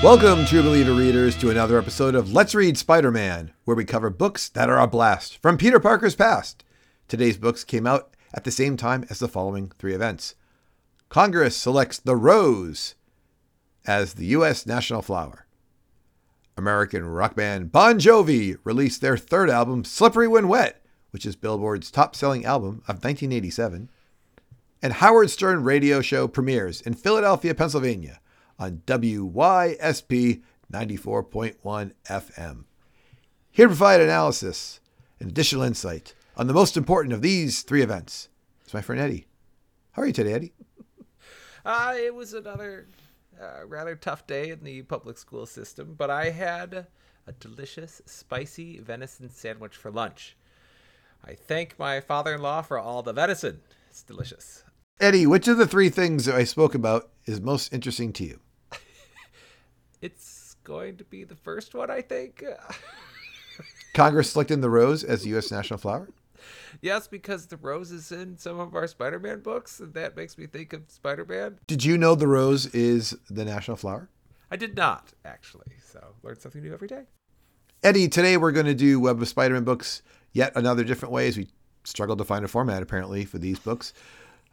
Welcome, True Believer readers, to another episode of Let's Read Spider Man, where we cover books that are a blast from Peter Parker's past. Today's books came out at the same time as the following three events Congress selects the rose as the U.S. national flower. American rock band Bon Jovi released their third album, Slippery When Wet, which is Billboard's top selling album of 1987. And Howard Stern radio show premieres in Philadelphia, Pennsylvania on WYSP 94.1 FM. Here to provide analysis and additional insight on the most important of these three events is my friend Eddie. How are you today, Eddie? Uh, it was another uh, rather tough day in the public school system, but I had a delicious, spicy venison sandwich for lunch. I thank my father in law for all the venison. It's delicious. Eddie, which of the three things that I spoke about is most interesting to you? It's going to be the first one, I think. Congress selecting the rose as the U.S. national flower? yes, because the rose is in some of our Spider Man books, and that makes me think of Spider Man. Did you know the rose is the national flower? I did not, actually. So, learn something new every day. Eddie, today we're going to do Web of Spider Man books yet another different way as we struggled to find a format apparently for these books.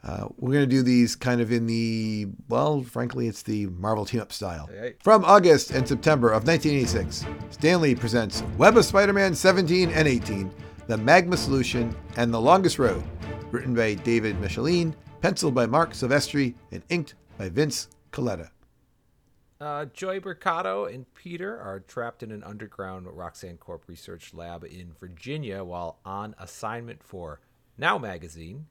Uh, we're going to do these kind of in the, well, frankly, it's the Marvel team up style. Hey. From August and September of 1986, Stan Lee presents Web of Spider Man 17 and 18, The Magma Solution, and The Longest Road, written by David Michelinie, penciled by Marc Silvestri, and inked by Vince Colletta. Uh, Joy Mercado and Peter are trapped in an underground Roxxon Corp research lab in Virginia while on assignment for Now magazine.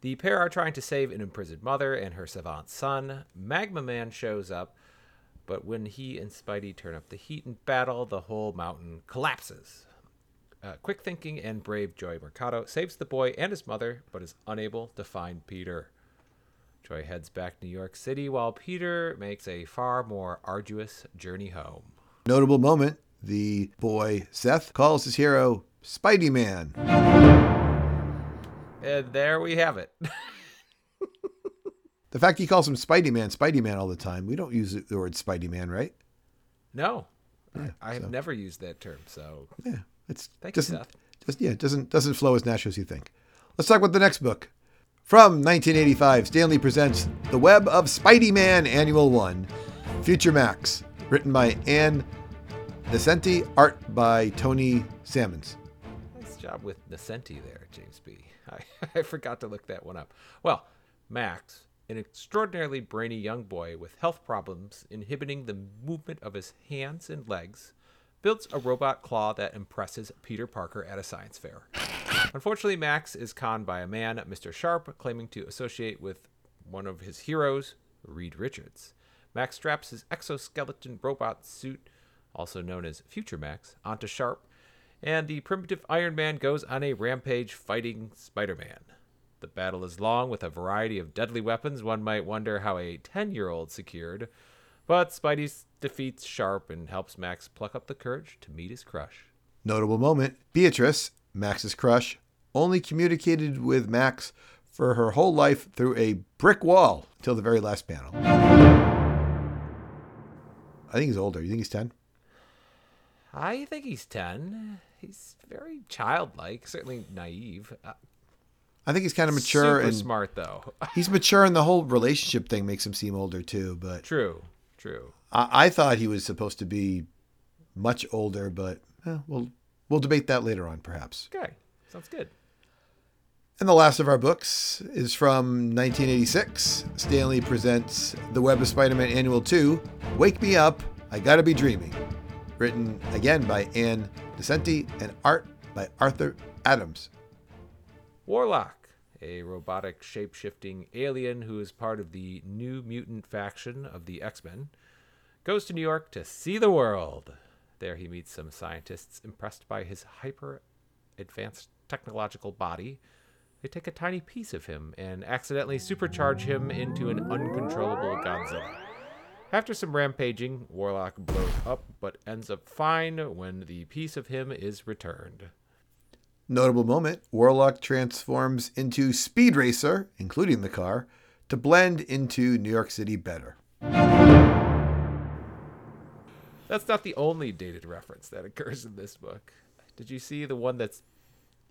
The pair are trying to save an imprisoned mother and her savant son. Magma Man shows up, but when he and Spidey turn up the heat in battle, the whole mountain collapses. Uh, quick thinking and brave Joy Mercado saves the boy and his mother, but is unable to find Peter. Joy heads back to New York City while Peter makes a far more arduous journey home. Notable moment the boy Seth calls his hero Spidey Man. And there we have it. The fact he calls him Spidey Man, Spidey Man all the time, we don't use the word Spidey Man, right? no, Yeah, I have so- never used that term, so Yeah, it's Thank you, doesn't Seth. just yeah it doesn't doesn't flow as natural as you think. Let's talk about the next book. From 1985, Stan Lee presents The Web of Spidey Man Annual One, Future Max, written by Ann Nesenti, art by Tony Salmons. nice job with Nascenti there, James B. I, I forgot to look that one up. Well, Max, an extraordinarily brainy young boy with health problems inhibiting the movement of his hands and legs, builds a robot claw that impresses Peter Parker at a science fair. Unfortunately, Max is conned by a man, Mr. Sharp, claiming to associate with one of his heroes, Reed Richards. Max straps his exoskeleton robot suit, also known as Future Max, onto Sharp, and the primitive Iron Man goes on a rampage fighting Spider Man. The battle is long with a variety of deadly weapons one might wonder how a 10 year old secured, but Spidey defeats Sharp and helps Max pluck up the courage to meet his crush. Notable moment Beatrice, Max's crush, only communicated with Max for her whole life through a brick wall till the very last panel. I think he's older. You think he's 10? I think he's 10. He's very childlike, certainly naive. Uh, I think he's kind of mature super and smart, though. he's mature and the whole relationship thing makes him seem older too. But true, true. I, I thought he was supposed to be much older, but eh, we'll we'll debate that later on, perhaps. Okay, sounds good. And the last of our books is from 1986. Stan Lee presents The Web of Spider-Man Annual 2, Wake Me Up, I Gotta Be Dreaming. Written again by Ann Decenti and art by Arthur Adams. Warlock, a robotic shape shifting alien who is part of the New Mutant faction of the X Men, goes to New York to see the world. There he meets some scientists impressed by his hyper advanced technological body. They take a tiny piece of him and accidentally supercharge him into an uncontrollable Godzilla. After some rampaging, Warlock blows up but ends up fine when the piece of him is returned. Notable moment Warlock transforms into Speed Racer, including the car, to blend into New York City better. That's not the only dated reference that occurs in this book. Did you see the one that's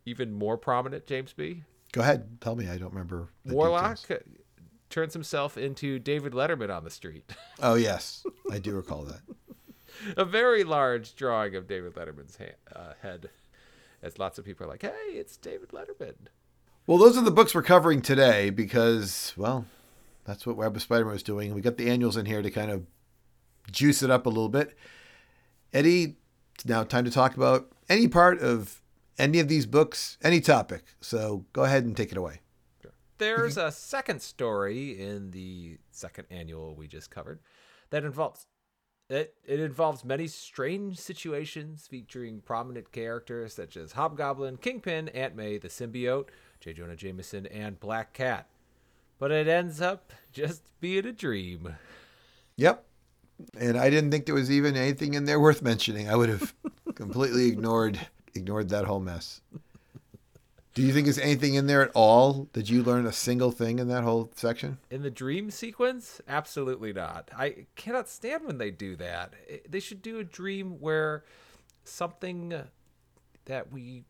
even more prominent, James B? Go ahead, tell me. I don't remember. the Warlock details. Turns himself into David Letterman on the street. Oh yes, I do recall that. a very large drawing of David Letterman's uh, head. As lots of people are like, hey, it's David Letterman. Well, those are the books we're covering today because, well, that's what Web of Spider-Man was doing. We got the annuals in here to kind of juice it up a little bit. Eddie, it's now time to talk about any part of any of these books, any topic. So go ahead and take it away. There's mm-hmm. a second story in the second annual we just covered that involves it, it involves many strange situations featuring prominent characters such as Hobgoblin, Kingpin, Aunt May, the symbiote, J. Jonah Jameson, and Black Cat. But it ends up just being a dream. Yep. And I didn't think there was even anything in there worth mentioning. I would have completely ignored ignored that whole mess. Do you think there's anything in there at all? Did you learn a single thing in that whole section? In the dream sequence, absolutely not. I cannot stand when they do that. They should do a dream where something that we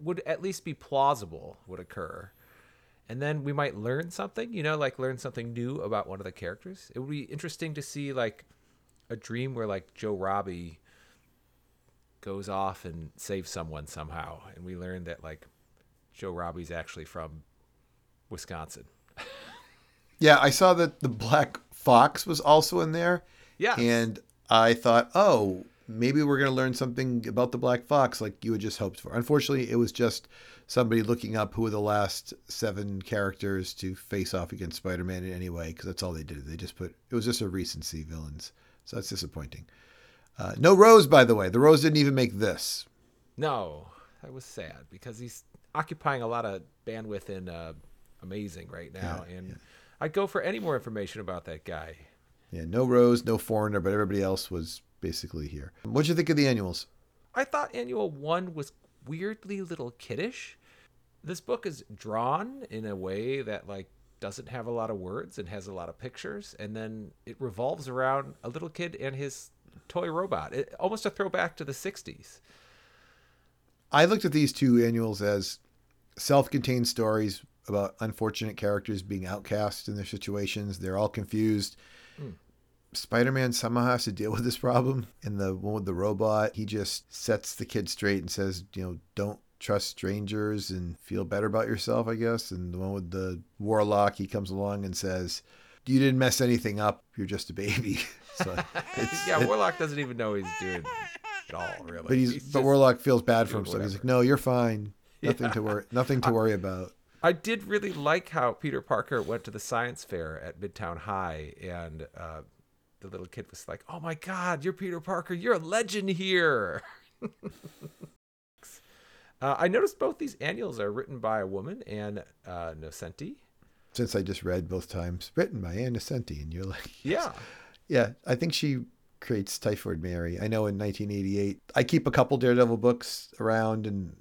would at least be plausible would occur. And then we might learn something, you know, like learn something new about one of the characters. It would be interesting to see like a dream where like Joe Robbie goes off and saves someone somehow and we learn that like Joe Robbie's actually from Wisconsin. Yeah, I saw that the Black Fox was also in there. Yeah. And I thought, oh, maybe we're going to learn something about the Black Fox like you had just hoped for. Unfortunately, it was just somebody looking up who were the last seven characters to face off against Spider Man in any way, because that's all they did. They just put, it was just a recency villains. So that's disappointing. Uh, no Rose, by the way. The Rose didn't even make this. No, that was sad because he's occupying a lot of bandwidth in uh, Amazing right now, Yeah, and I'd go for any more information about that guy. Yeah, no Rose, no Foreigner, but everybody else was basically here. What'd you think of the annuals? I thought Annual One was weirdly little kiddish. This book is drawn in a way that like doesn't have a lot of words and has a lot of pictures, and then it revolves around a little kid and his toy robot. It, almost a throwback to the '60s. I looked at these two annuals as self-contained stories about unfortunate characters being outcast in their situations. They're all confused. Hmm. Spider-Man somehow has to deal with this problem. In the one with the robot, he just sets the kid straight and says, you know, don't trust strangers and feel better about yourself, I guess. And the one with the warlock, he comes along and says, you didn't mess anything up. You're just a baby. so it's, yeah, Warlock doesn't even know he's doing it all, really. but he's, but just- Warlock feels bad for himself. He's like, no, you're fine. Nothing to worry. Nothing to worry about. I did really like how Peter Parker went to the science fair at Midtown High, and uh, the little kid was like, "Oh my God, you're Peter Parker! You're a legend here." uh, I noticed both these annuals are written by a woman, Ann uh, Nocenti. since I just read both times, written by Anna Senti, and you're like, Yeah, yeah, I think she creates Typhoid Mary. I know in 1988, I keep a couple Daredevil books around, and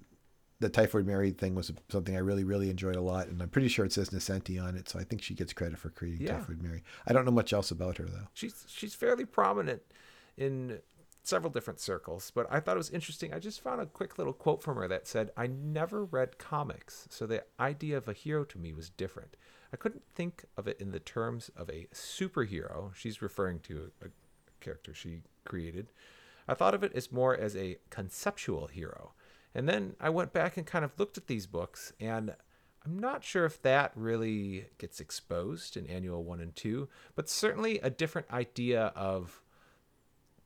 the Typhoid Mary thing was something I really, really enjoyed a lot, and I'm pretty sure it says Nascenti on it, so I think she gets credit for creating Yeah. Typhoid Mary. I don't know much else about her though. she's she's fairly prominent in several different circles but i thought it was interesting i just found a quick little quote from her that said i never read comics so the idea of a hero to me was different i couldn't think of it in the terms of a superhero she's referring to a, a character she created i thought of it as more as a conceptual hero and then i went back and kind of looked at these books and I'm not sure if that really gets exposed in annual one and two, but certainly a different idea of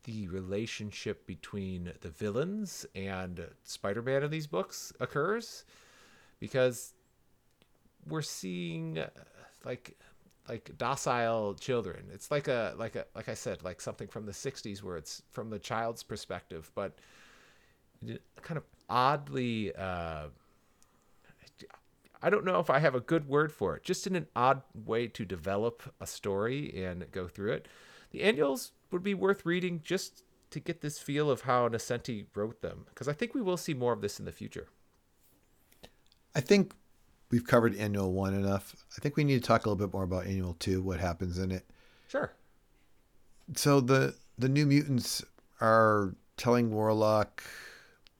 the relationship between the villains and Spider Man in these books occurs because we're seeing uh, like like docile children. It's like a like a like I said, like something from the '60s where it's from the child's perspective, but kind of oddly. Uh, I don't know if I have a good word for it. Just in an odd way to develop a story and go through it. The annuals would be worth reading just to get this feel of how Nascenti wrote them, because I think we will see more of this in the future. I think we've covered Annual One enough. I think we need to talk a little bit more about Annual Two, what happens in it. Sure. so the the New Mutants are telling Warlock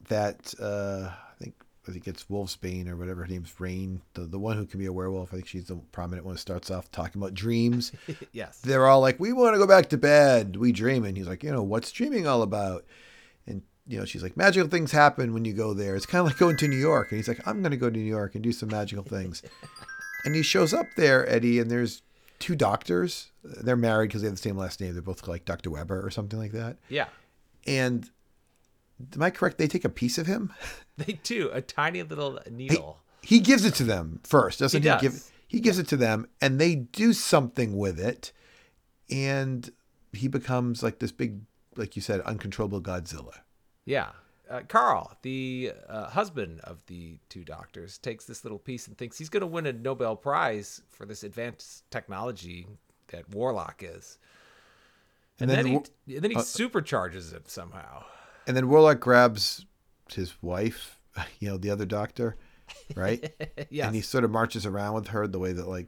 that uh, I think I think it's Wolfsbane or whatever her name's Rahne, the the one who can be a werewolf. I think she's the prominent one. who Starts off talking about dreams. yes. They're all like, "We want to go back to bed. We dream." And he's like, "You know, what's dreaming all about?" And you know, she's like, "Magical things happen when you go there. It's kind of like going to New York." And he's like, "I'm going to go to New York and do some magical things." and he shows up there, Eddie, and there's two doctors. They're married because they have the same last name. They're both like Dr. Weber or something like that. Yeah. And am I correct? They take a piece of him. They do a tiny little needle. He gives it to them first, doesn't he? He does. Give, he gives it to them, and they do something with it, and he becomes like this big, like you said, uncontrollable Godzilla. Yeah. Uh, Carl, the uh, husband of the two doctors, takes this little piece and thinks he's going to win a Nobel Prize for this advanced technology that Warlock is. And, And then, then he, and then he uh, supercharges it somehow. And then Warlock grabs his wife, you know, the other doctor, right? yes. And he sort of marches around with her the way that like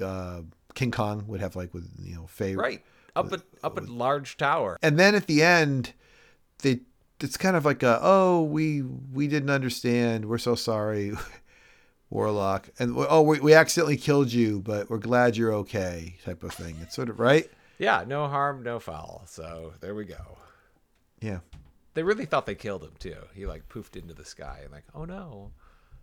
uh, King Kong would have, like with you know Faye. right. Up at up at large tower. And then at the end, they it's kind of like a oh we we didn't understand we're so sorry, Warlock, and oh we we accidentally killed you, but we're glad you're okay type of thing. It's sort of right. Yeah, no harm, no foul. So there we go. Yeah. They really thought they killed him too. He like poofed into the sky and like, oh no,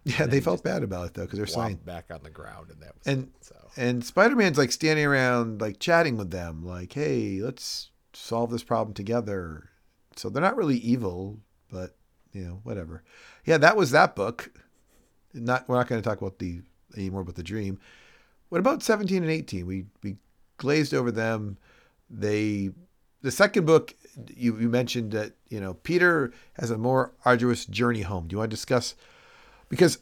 Yeah, they felt bad about it though because they're saying back on the ground, and that was and it, so. and Spider-Man's like standing around like chatting with them like hey let's solve this problem together. So they're not really evil but you know whatever. Yeah that was that book. Not we're not going to talk about the anymore about the dream. What about 17 and 18 we we glazed over them. They the second book you, you mentioned that you know peter has a more arduous journey home. Do you want to discuss because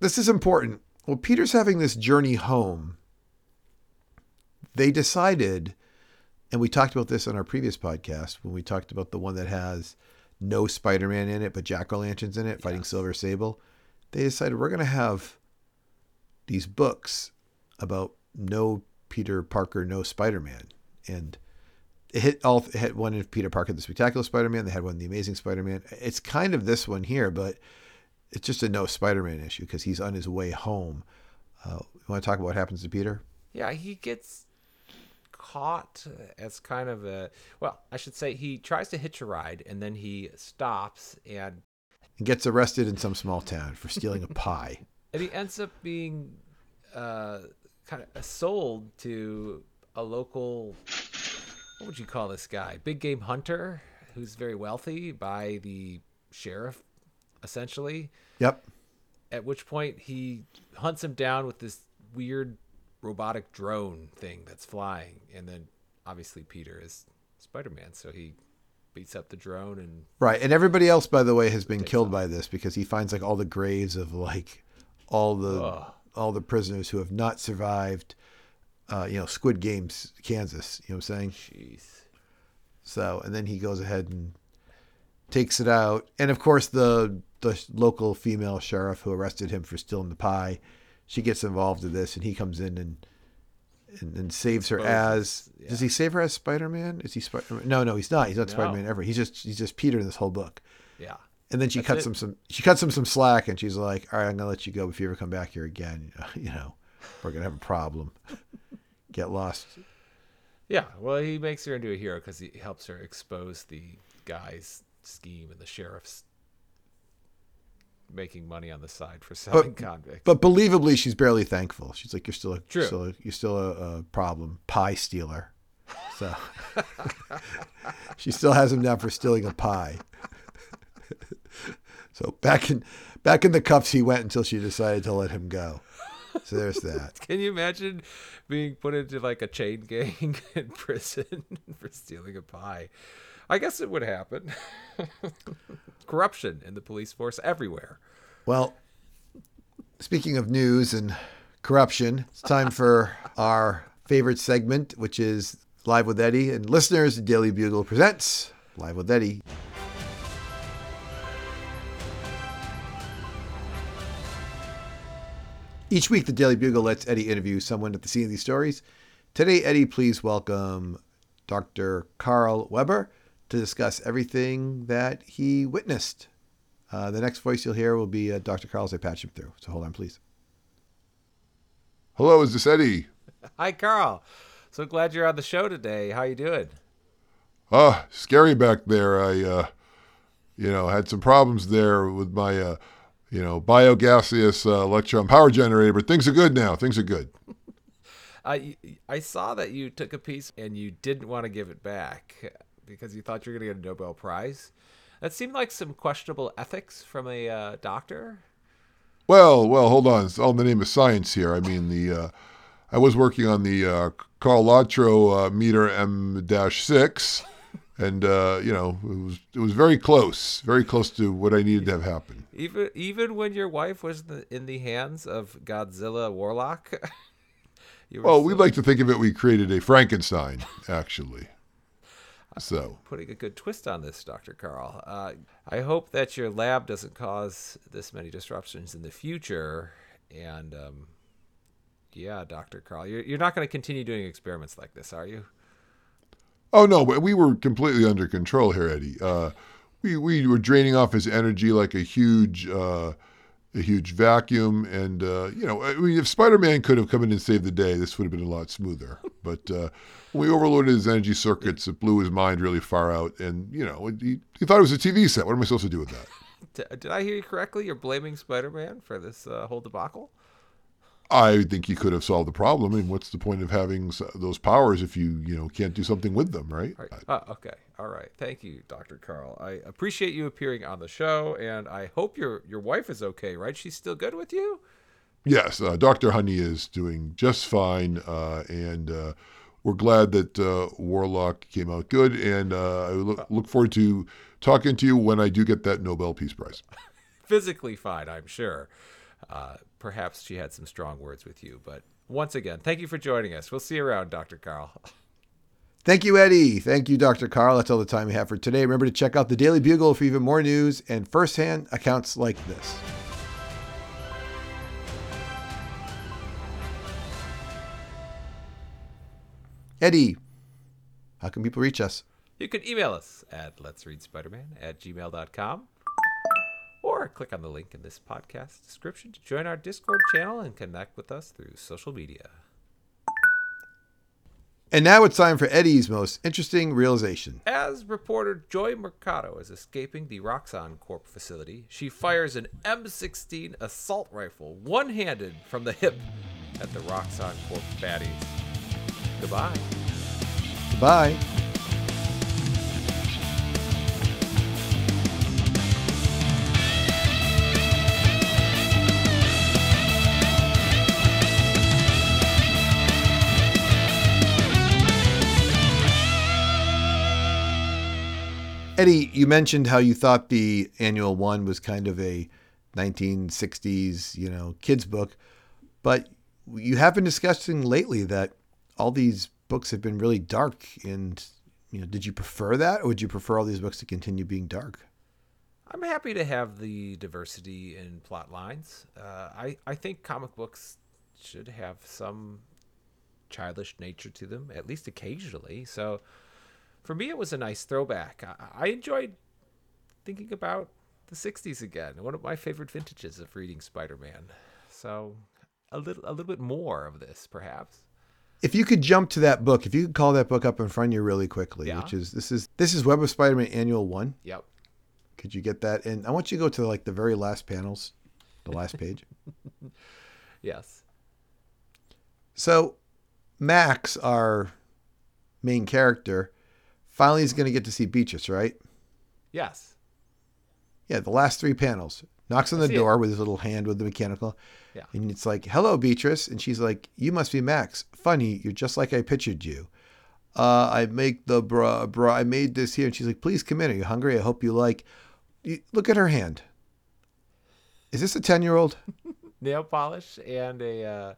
this is important. Well peter's having this journey home. They decided and we talked about this on our previous podcast when we talked about the one that has no spider-man in it but jack-o'-lanterns in it fighting silver sable. They decided we're going to have these books about no peter parker no spider-man. And hit all it had one in peter parker the spectacular spider-man. They had one in the amazing spider-man. It's kind of this one here but it's just a no spider-man issue because he's on his way home. Uh, you want to talk about what happens to peter? Yeah, he gets caught as kind of a well, I should say he tries to hitch a ride and then he stops and and gets arrested in some small town for stealing a pie. and he ends up being uh, kind of sold to a local what would you call this guy big game hunter who's very wealthy by the sheriff essentially Yep. at which point he hunts him down with this weird robotic drone thing that's flying and then obviously peter is spider-man so he beats up the drone and Right. And everybody else, by the way, has been killed off. by this because he finds like all the graves of like all the Ugh. all the prisoners who have not survived. Uh, you know, Squid Games, Kansas. You know what I'm saying? jeez So, and then he goes ahead and takes it out. And of course, the the local female sheriff who arrested him for stealing the pie, she gets involved in this, and he comes in and and, and saves her as. Exposes, Does he save her as Spider Man? Is he Spider? No, no, he's not. He's not No. Spider Man ever. He's just he's just Peter in this whole book. yeah And then she That's cuts it. him some. She cuts him some slack, and she's like, "All right, I'm gonna let you go. If you ever come back here again, you know, we're gonna have a problem. Get lost." yeah well he makes her into a hero because he helps her expose the guy's scheme and the sheriff's making money on the side for selling convicts But believably, she's barely thankful. She's like, "You're still a, True. Still a, you're still a, a problem, pie stealer." So she still has him down for stealing a pie. so back in back in the cuffs he went until she decided to let him go. So there's that. Can you imagine being put into like a chain gang in prison for stealing a pie? I guess it would happen. Corruption in the police force everywhere. Well, speaking of news and corruption, it's time for our favorite segment, which is Live with Eddie. And listeners, Daily Bugle presents Live with Eddie. Each week, the Daily Bugle lets Eddie interview someone at the scene of these stories. Today, Eddie, please welcome Dr. Carl Weber to to discuss everything that he witnessed. Uh, the next voice you'll hear will be uh, Dr. Carl as I patch him through. So hold on, please. Hello, is this Eddie? Hi, Carl. So glad you're on the show today. How you doing? Ah, scary back there. I, uh, you know, had some problems there with my, uh, you know, biogaseous uh, electron power generator, but things are good now. Things are good. I I saw that you took a piece and you didn't want to give it back because you thought you were going to get a Nobel Prize. That seemed like some questionable ethics from a uh, doctor. Well, well, hold on. It's all in the name of science here. I mean, the uh, I was working on the uh, Carl Latro uh, meter M-6, and uh, you know, it was it was very close, very close to what I needed to have happen. Even even when your wife was in the, in the hands of Godzilla Warlock. you Oh, Well, so- we like to think of it. We created a Frankenstein, actually. So. putting a good twist on this, Dr. Carl. Uh, I hope that your lab doesn't cause this many disruptions in the future. And um, yeah, Dr. Carl, you're, you're not going to continue doing experiments like this, are you? Oh no, but we were completely under control here, Eddie. Uh, we we were draining off his energy like a huge uh, a huge vacuum, and uh, you know, I mean, if Spider-Man could have come in and saved the day, this would have been a lot smoother. But uh, we overloaded his energy circuits, it blew his mind really far out, and you know, he, he thought it was a TV set. What am I supposed to do with that? Did I hear you correctly? You're blaming Spider Man for this uh, whole debacle? I think you could have solved the problem. I mean, what's the point of having those powers if you you know can't do something with them, right? All right. Oh, okay. All right. Thank you, Dr. Carl. I appreciate you appearing on the show, and I hope your your wife is okay, right? She's still good with you? Yes, uh, Dr. Honey is doing just fine, uh, and uh, we're glad that uh, Warlock came out good. And uh, I look, look forward to talking to you when I do get that Nobel Peace Prize. physically fine, I'm sure. Uh, perhaps she had some strong words with you, but once again, thank you for joining us. We'll see you around, Dr. Carl. Thank you, Eddie. Thank you, Dr. Carl. That's all the time we have for today. Remember to check out the Daily Bugle for even more news and firsthand accounts like this. Eddie, how can people reach us? You can email us at let's read spider-man at gmail.com or click on the link in this podcast description to join our Discord channel and connect with us through social media. And now it's time for Eddie's most interesting realization. As reporter Joy Mercado is escaping the Roxxon Corp facility, she fires an M16 assault rifle one handed from the hip at the Roxxon Corp baddies. Goodbye. Goodbye. Eddie, you mentioned how you thought the annual one was kind of a 1960s, you know, kids book, but you have been discussing lately that all these books have been really dark. And you know, did you prefer that, or would you prefer all these books to continue being dark? I'm happy to have the diversity in plot lines. Uh, I, I think comic books should have some childish nature to them, at least occasionally. So for me, it was a nice throwback. I, I enjoyed thinking about the 60s again, one of my favorite vintages of reading Spider Man. So a little, a little bit more of this, perhaps. If you could jump to that book, if you could call that book up in front of you really quickly, Yeah. which is this is this is Web of Spider-Man Annual One. Yep. Could you get that? And I want you to go to like the very last panels, the last page. Yes. So, Max, our main character, finally he's going to get to see Beatrice, right? Yes. Yeah, the last three panels. Knocks on the see it. door with his little hand with the mechanical. Yeah. And it's like, hello, Beatrice. And she's like, you must be Max. Funny, you're just like I pictured you. Uh, I make the bra, bra, I made this here. And she's like, please come in. Are you hungry? I hope you like. You, look at her hand. Is this a 10 year old? Nail polish and a uh,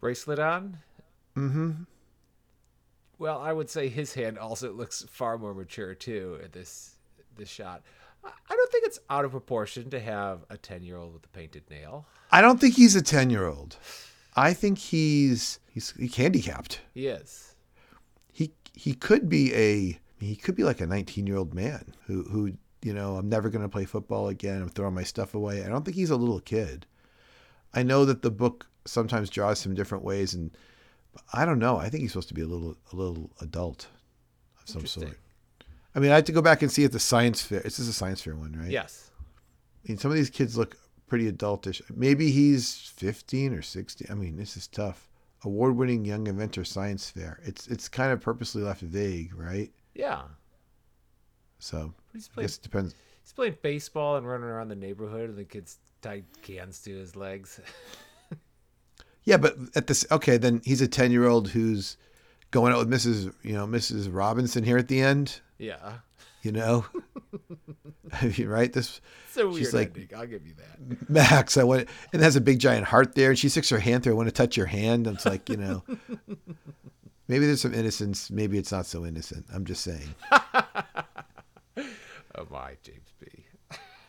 bracelet on. Mm-hmm. Well, I would say his hand also looks far more mature too at this this shot. I don't think it's out of proportion to have a ten year old with a painted nail. I don't think he's a 10 year old. I think he's, he's, he's handicapped. He is. he he could be a he could be like a 19 year old man who who you know I'm never going to play football again. I'm throwing my stuff away. I don't think he's a little kid. I know that the book sometimes draws him different ways, and I don't know. I think he's supposed to be a little a little adult of some sort. I mean, I had to go back and see at the science fair. This is a science fair one, right? Yes. I mean, some of these kids look pretty adultish. Maybe he's 15 or 16. I mean, this is tough. Award-winning young inventor science fair. It's it's kind of purposely left vague, right? Yeah. So He's I playing, guess it depends. he's playing baseball and running around the neighborhood, and the kids tied cans to his legs. Yeah, but at this okay, then he's a 10-year-old who's going out with Mrs. You know Mrs. Robinson here at the end. yeah. You know, right? This So weird She's like- ending. I'll give you that. Max, I want, and it has a big giant heart there, and she sticks her hand through. I want to touch your hand. And it's like you know, maybe there's some innocence. Maybe it's not so innocent. I'm just saying. Oh my, James B.